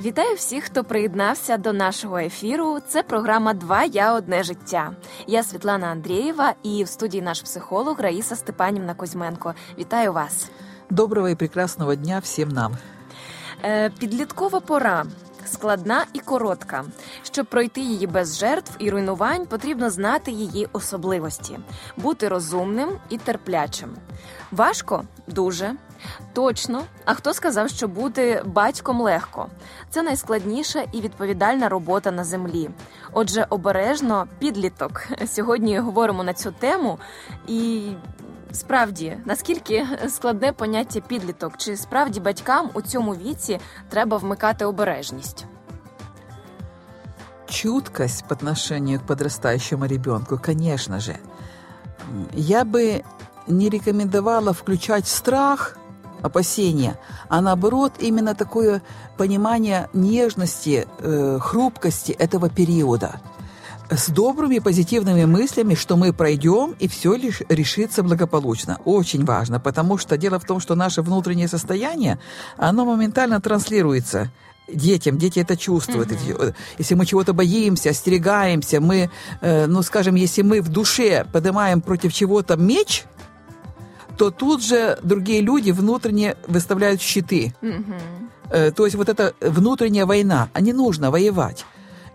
Вітаю всіх, хто приєднався до нашого ефіру. Це програма Два я одне життя. Я Світлана Андрієва і в студії наш психолог Раїса Степанівна Козьменко. Вітаю вас. Доброго і прекрасного дня всім нам. Е, Підліткова пора. Складна і коротка. Щоб пройти її без жертв і руйнувань, потрібно знати її особливості, бути розумним і терплячим. Важко дуже точно. А хто сказав, що бути батьком легко? Це найскладніша і відповідальна робота на землі. Отже, обережно підліток. Сьогодні говоримо на цю тему і. Справді, наскільки складне поняття підліток? Чи справді батькам у цьому віці треба вмикати обережність? Чуткость по отношению к подрастающему ребенку, конечно же. Я бы не рекомендовала включать страх, опасения, а наоборот именно такое понимание нежности, э, хрупкости этого периода – с добрыми позитивными мыслями, что мы пройдем и все лишь решится благополучно. Очень важно, потому что дело в том, что наше внутреннее состояние, оно моментально транслируется детям, дети это чувствуют. Mm-hmm. Если мы чего-то боимся, остерегаемся, мы, э, ну, скажем, если мы в душе поднимаем против чего-то меч, то тут же другие люди внутренне выставляют щиты. Mm-hmm. То есть вот эта внутренняя война, а не нужно воевать.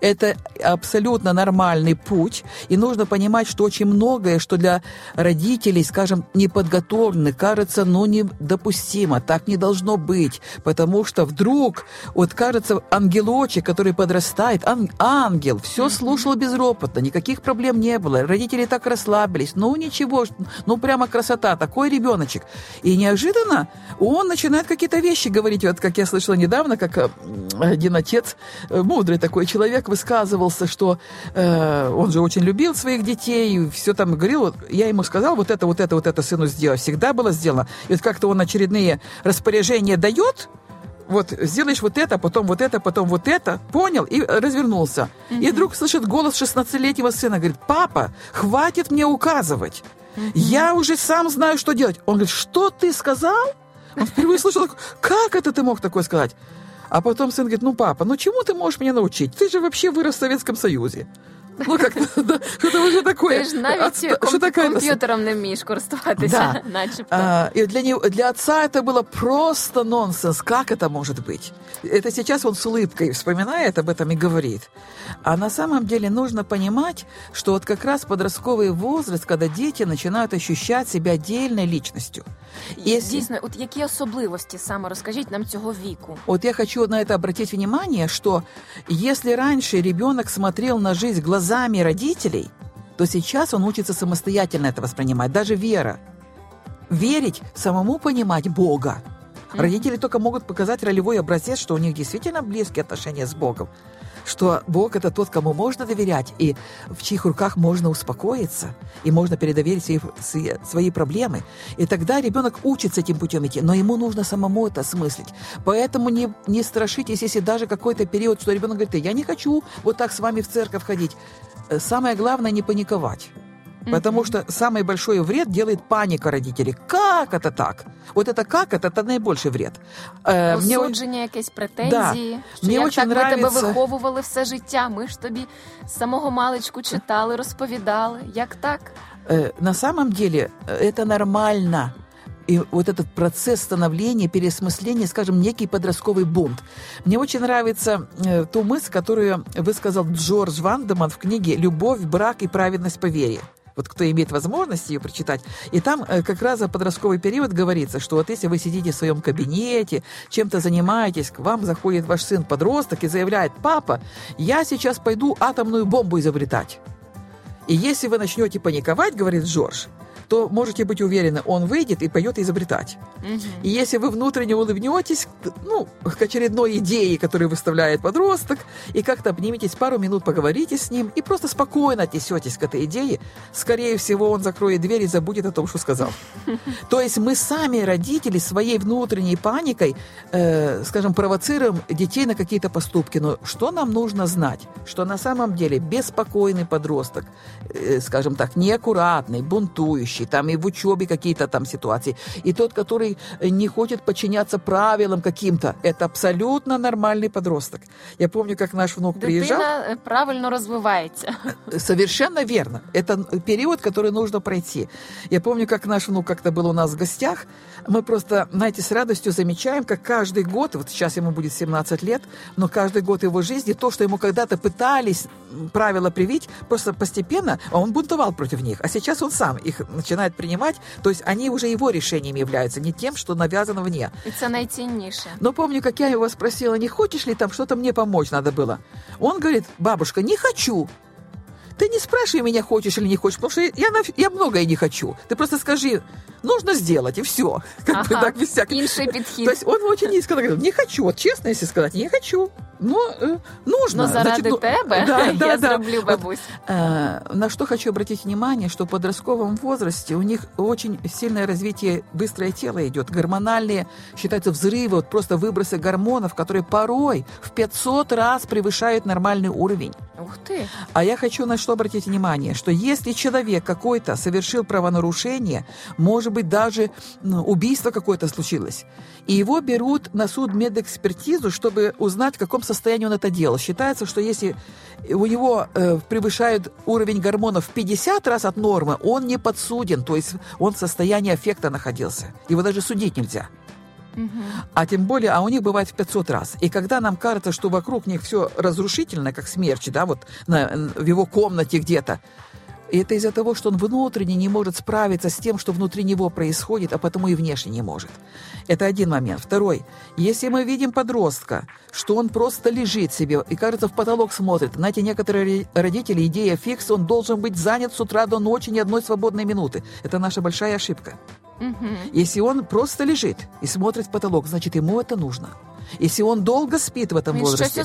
Это абсолютно нормальный путь, и нужно понимать, что очень многое, что для родителей, скажем, неподготовленных, кажется, ну, недопустимо, так не должно быть, потому что вдруг, вот кажется, ангелочек, который подрастает, ан- ангел, все слушал безропотно, никаких проблем не было, родители так расслабились, ну, ничего, ну, прямо красота, такой ребеночек. И неожиданно он начинает какие-то вещи говорить, вот как я слышала недавно, как один отец, мудрый такой человек, высказывался, что э, он же очень любил своих детей, все там говорил. Вот, я ему сказал, вот это, вот это, вот это сыну сделать. Всегда было сделано. И вот как-то он очередные распоряжения дает, вот сделаешь вот это, потом вот это, потом вот это, понял, и развернулся. Mm-hmm. И вдруг слышит голос 16-летнего сына, говорит, папа, хватит мне указывать. Mm-hmm. Я уже сам знаю, что делать. Он говорит, что ты сказал? Он впервые слышал, как это ты мог такое сказать? А потом сын говорит, ну, папа, ну чему ты можешь меня научить? Ты же вообще вырос в Советском Союзе. Ну, как-то, да, что-то уже такое. Ти ж навіть ком- такое... комп'ютером не вмієш користуватися, да. начебто. А, и для, него, для отца это было просто нонсенс. Как это может быть? Это сейчас он с улыбкой вспоминает об этом и говорит. А на самом деле нужно понимать, что вот как раз подростковый возраст, когда дети начинают ощущать себя отдельной личностью. Если... Дійсно, от які особливості саме розкажіть нам цього віку? Вот я хочу на это обратить внимание, что если раньше ребенок смотрел на жизнь глазами родителей, то сейчас он учится самостоятельно это воспринимать, даже вера. Верить, самому понимать Бога. Родители только могут показать ролевой образец, что у них действительно близкие отношения с Богом что Бог это тот, кому можно доверять, и в чьих руках можно успокоиться, и можно передоверить свои, свои, проблемы. И тогда ребенок учится этим путем идти, но ему нужно самому это осмыслить. Поэтому не, не страшитесь, если даже какой-то период, что ребенок говорит, я не хочу вот так с вами в церковь ходить. Э, самое главное не паниковать. Потому что самый большой вред делает паника родителей. Как это так? Вот это как это, это наибольший вред. Э, Осудження, якісь претензії. Да. Що Мені як так нравится... ми тебе виховували все життя, ми ж тобі з самого маличку читали, розповідали. Як так? Э, на самом деле это нормально. И вот этот процесс становления, переосмысления, скажем, некий подростковый бунт. Мне очень нравится э, ту мысль, которую высказал Джордж Вандеман в книге «Любовь, брак и праведность по вере» вот кто имеет возможность ее прочитать. И там э, как раз за подростковый период говорится, что вот если вы сидите в своем кабинете, чем-то занимаетесь, к вам заходит ваш сын-подросток и заявляет, папа, я сейчас пойду атомную бомбу изобретать. И если вы начнете паниковать, говорит Джордж, то можете быть уверены, он выйдет и пойдет изобретать. Угу. И если вы внутренне улыбнетесь, ну, к очередной идее, которую выставляет подросток, и как-то обниметесь, пару минут поговорите с ним и просто спокойно отнесетесь к этой идее, скорее всего, он закроет дверь и забудет о том, что сказал. То есть мы сами, родители, своей внутренней паникой, э, скажем, провоцируем детей на какие-то поступки. Но что нам нужно знать? Что на самом деле беспокойный подросток, э, скажем так, неаккуратный, бунтующий, вещи, там и в учебе какие-то там ситуации, и тот, который не хочет подчиняться правилам каким-то, это абсолютно нормальный подросток. Я помню, как наш внук Дитина приезжал. е, правильно розвивається. Совершенно верно. Это период, который нужно пройти. Я помню, как наш внук как-то был у нас в гостях. Мы просто, знаете, с радостью замечаем, как каждый год, вот сейчас ему будет 17 лет, но каждый год его жизни, то, что ему когда-то пытались правила привить, просто постепенно, а он бунтовал против них. А сейчас он сам их начинает принимать, то есть они уже его решением являются, не тем, что навязано вне. І це найцінніше. Но помню, как я его спросила, не хочешь ли там что-то мне помочь надо было. Он говорит, бабушка, не хочу. Ты не спрашивай меня, хочешь или не хочешь, потому что я, на- я многое не хочу. Ты просто скажи, нужно сделать, и все. Как бы Ага, так, без всяких... інший підхід. То есть он очень низко говорил, не хочу, вот честно, если сказать, не хочу. Но э, нужно. Ну, заради Значит, ну, тебе да, да, я да. зроблю, Вот, бабусь. Э, На что хочу обратить внимание, что в подростковом возрасте у них очень сильное развитие, быстрое тело идет, гормональные, считаются взрывы, вот просто выбросы гормонов, которые порой в 500 раз превышают нормальный уровень. Ух ти. А я хочу на что обратить внимание, что если человек какой-то совершил правонарушение, может быть, даже ну, убийство какое-то случилось, и его берут на суд медэкспертизу, чтобы узнать, в каком состоянии он это делал. Считается, что если у него э, превышает уровень гормонов в 50 раз от нормы, он не подсуден, то есть он в состоянии аффекта находился. Его даже судить нельзя. А тем более, а у них бывает в 500 раз. И когда нам кажется, что вокруг них все разрушительно, как смерч, да, вот на- в его комнате где-то, и это из-за того, что он внутренне не может справиться с тем, что внутри него происходит, а потому и внешне не может. Это один момент. Второй. Если мы видим подростка, что он просто лежит себе и, кажется, в потолок смотрит, знаете, некоторые родители, идея фикс, он должен быть занят с утра до ночи ни одной свободной минуты. Это наша большая ошибка. Если он просто лежит и смотрит в потолок, значит, ему это нужно. Если он долго спит в этом щось возрасте,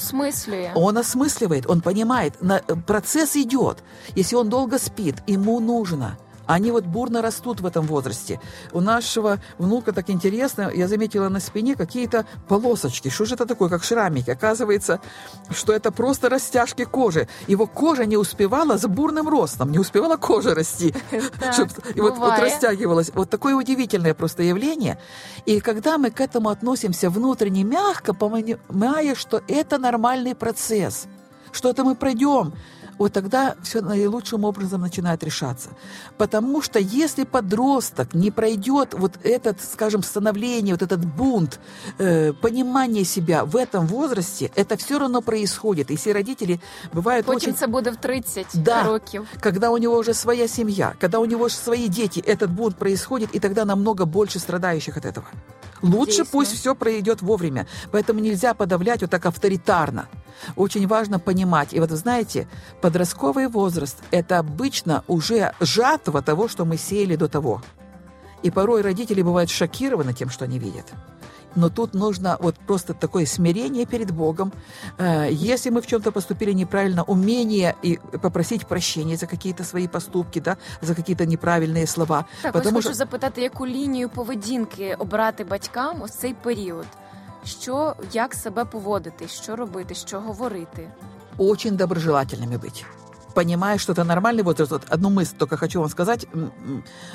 он осмысливает, он понимает, на- э, процесс идет. Если он долго спит, ему нужно. Они вот бурно растут в этом возрасте. У нашего внука так интересно, я заметила на спине какие-то полосочки. Что же это такое, как шрамики? Оказывается, что это просто растяжки кожи. Его кожа не успевала с бурным ростом, не успевала кожа расти. И вот, растягивалось. Вот такое удивительное просто явление. И когда мы к этому относимся внутренне мягко, понимая, что это нормальный процесс, что это мы пройдем, вот тогда все наилучшим образом начинает решаться. Потому что если подросток не пройдет вот этот, скажем, становление, вот этот бунт, э, понимание себя в этом возрасте, это все равно происходит. И все родители бывают Потім очень буде в 30 Да. років. когда у него уже своя семья, когда у него уже свои дети, этот бунт происходит, и тогда намного больше страдающих от этого. Лучше Действительно. пусть все пройдет вовремя. Поэтому нельзя подавлять вот так авторитарно. Очень важно понимать. И вот вы знаете, подростковый возраст – это обычно уже жатва того, что мы сеяли до того. И порой родители бывают шокированы тем, что они видят. Но тут нужно вот просто такое смирение перед Богом. Э, Если мы в чем-то поступили неправильно, умение и попросить прощения за какие-то свои поступки, да, за какие-то неправильные слова. Так, ось Потому хочу что запитати, яку лінію поведінки обрати батькам ось цей період? Що, як себе поводити, що робити, що говорити? Очень доброжелательными быть. Понимая, что это нормальный возраст. Вот одну мысль только хочу вам сказать.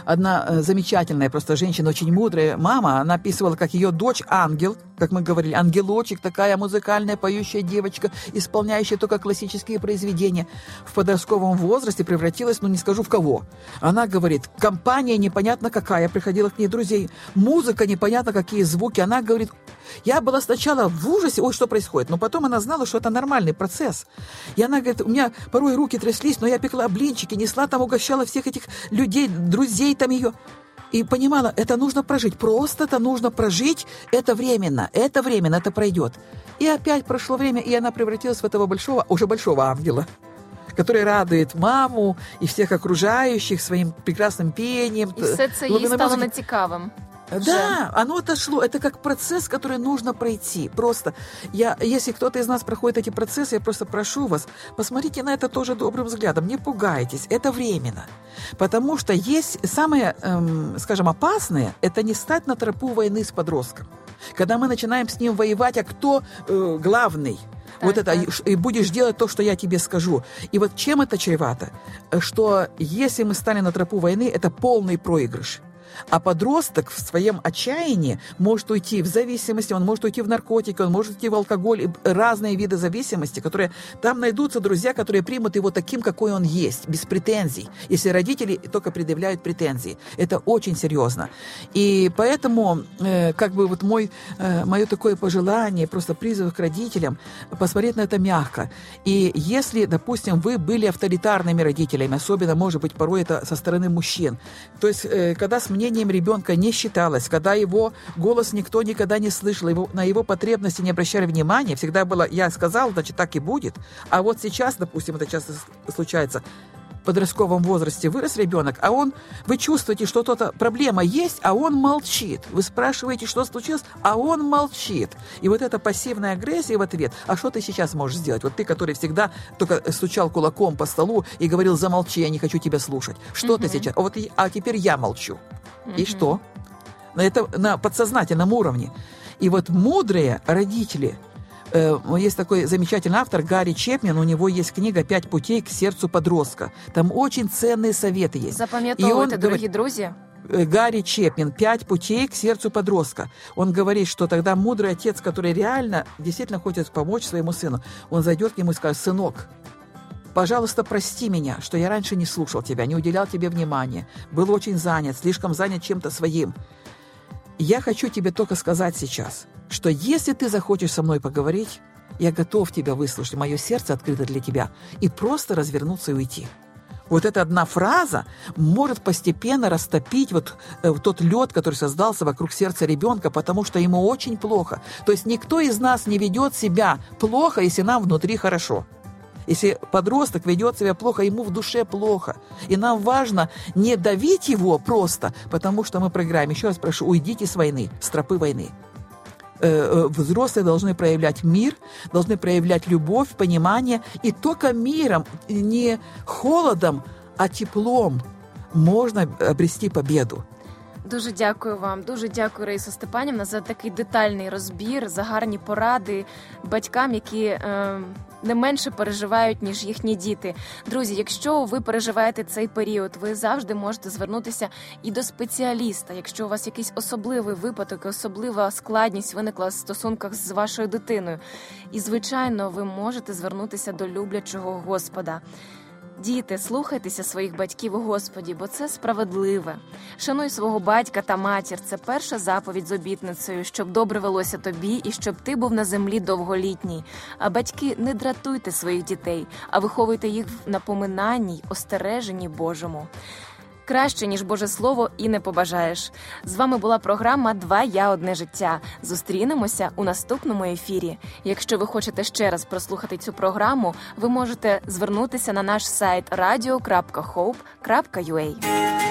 Одна э, замечательная просто женщина, очень мудрая мама, она описывала, как ее дочь ангел, как мы говорили, ангелочек, такая музыкальная, поющая девочка, исполняющая только классические произведения, в подростковом возрасте превратилась, ну не скажу в кого. Она говорит, компания непонятно какая, приходила к ней друзей, музыка непонятно какие звуки. Она говорит, я была сначала в ужасе, ой, что происходит, но потом она знала, что это нормальный процесс. И она говорит, у меня порой руки тряслись, но я пекла блинчики, несла там, угощала всех этих людей, друзей там ее. И понимала, это нужно прожить, просто это нужно прожить, это временно, это временно, это пройдет. И опять прошло время, и она превратилась в этого большого, уже большого ангела который радует маму и всех окружающих своим прекрасным пением. І все глубиной стало музыки. Да, оно отошло. Это как процесс, который нужно пройти. Просто, я, если кто-то из нас проходит эти процессы, я просто прошу вас, посмотрите на это тоже добрым взглядом. Не пугайтесь, это временно. Потому что есть самое, эм, скажем, опасное, это не стать на тропу войны с подростком. Когда мы начинаем с ним воевать, а кто э, главный? вот это, так. и будешь делать то, что я тебе скажу. И вот чем это чревато? Э, Что если мы стали на тропу войны, это полный проигрыш. А подросток в своем отчаянии может уйти в зависимости, он может уйти в наркотики, он может уйти в алкоголь, разные виды зависимости, которые там найдутся друзья, которые примут его таким, какой он есть, без претензий. Если родители только предъявляют претензии, это очень серьезно. И поэтому, э, как бы вот мой, э, мое такое пожелание, просто призыв к родителям, посмотреть на это мягко. И если, допустим, вы были авторитарными родителями, особенно, может быть, порой это со стороны мужчин, то есть, э, когда с мнением ребенка не считалось, когда его голос никто никогда не слышал, его, на его потребности не обращали внимания, всегда было «я сказал, значит, так и будет». А вот сейчас, допустим, это часто случается, в подростковом возрасте вырос ребенок, а он, вы чувствуете, что то-то проблема есть, а он молчит. Вы спрашиваете, что случилось, а он молчит. И вот эта пассивная агрессия в ответ, а что ты сейчас можешь сделать? Вот ты, который всегда только стучал кулаком по столу и говорил, замолчи, я не хочу тебя слушать. Что ты сейчас? А, вот, а теперь я молчу. И что? Но Это на подсознательном уровне. И вот мудрые родители, э, есть такой замечательный автор Гарри Чепмен, у него есть книга «Пять путей к сердцу подростка». Там очень ценные советы есть. Запам'ятовуйте, дорогі говорит, друзі. э, Гарри Чепмен «Пять путей к сердцу подростка». Он говорит, что тогда мудрый отец, который реально, действительно хочет помочь своему сыну, он зайдет к нему и скажет, «Сынок, Пожалуйста, прости меня, что я раньше не слушал тебя, не уделял тебе внимания, был очень занят, слишком занят чем-то своим. Я хочу тебе только сказать сейчас, что если ты захочешь со мной поговорить, я готов тебя выслушать, мое сердце открыто для тебя, и просто развернуться и уйти. Вот эта одна фраза может постепенно растопить вот э, тот лед, который создался вокруг сердца ребенка, потому что ему очень плохо. То есть никто из нас не ведет себя плохо, если нам внутри хорошо. Если подросток ведет себя плохо, ему в душе плохо. И нам важно не давить его просто, потому что мы проиграем. Еще раз прошу, уйдите с войны, с тропы войны. Э, э, Взрослые должны проявлять мир, должны проявлять любовь, понимание. И только миром, не холодом, а теплом можно обрести победу. Дуже дякую вам, дуже дякую, Раїса Степанівна, за такий детальний розбір, за гарні поради батькам, які е, не менше переживають, ніж їхні діти. Друзі, якщо ви переживаєте цей період, ви завжди можете звернутися і до спеціаліста. Якщо у вас якийсь особливий випадок, особлива складність виникла в стосунках з вашою дитиною. І, звичайно, ви можете звернутися до люблячого Господа. Діти, слухайтеся своїх батьків у Господі, бо це справедливе. Шануй свого батька та матір. Це перша заповідь з обітницею, щоб добре велося тобі і щоб ти був на землі довголітній. А батьки, не дратуйте своїх дітей, а виховуйте їх в напоминанні й остереженні Божому. Краще ніж Боже Слово і не побажаєш. З вами була програма Два я одне життя. Зустрінемося у наступному ефірі. Якщо ви хочете ще раз прослухати цю програму, ви можете звернутися на наш сайт radio.hope.ua.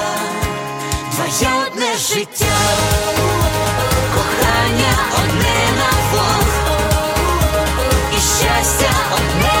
Твоє одне життя, кохання одне на двох, і щастя одне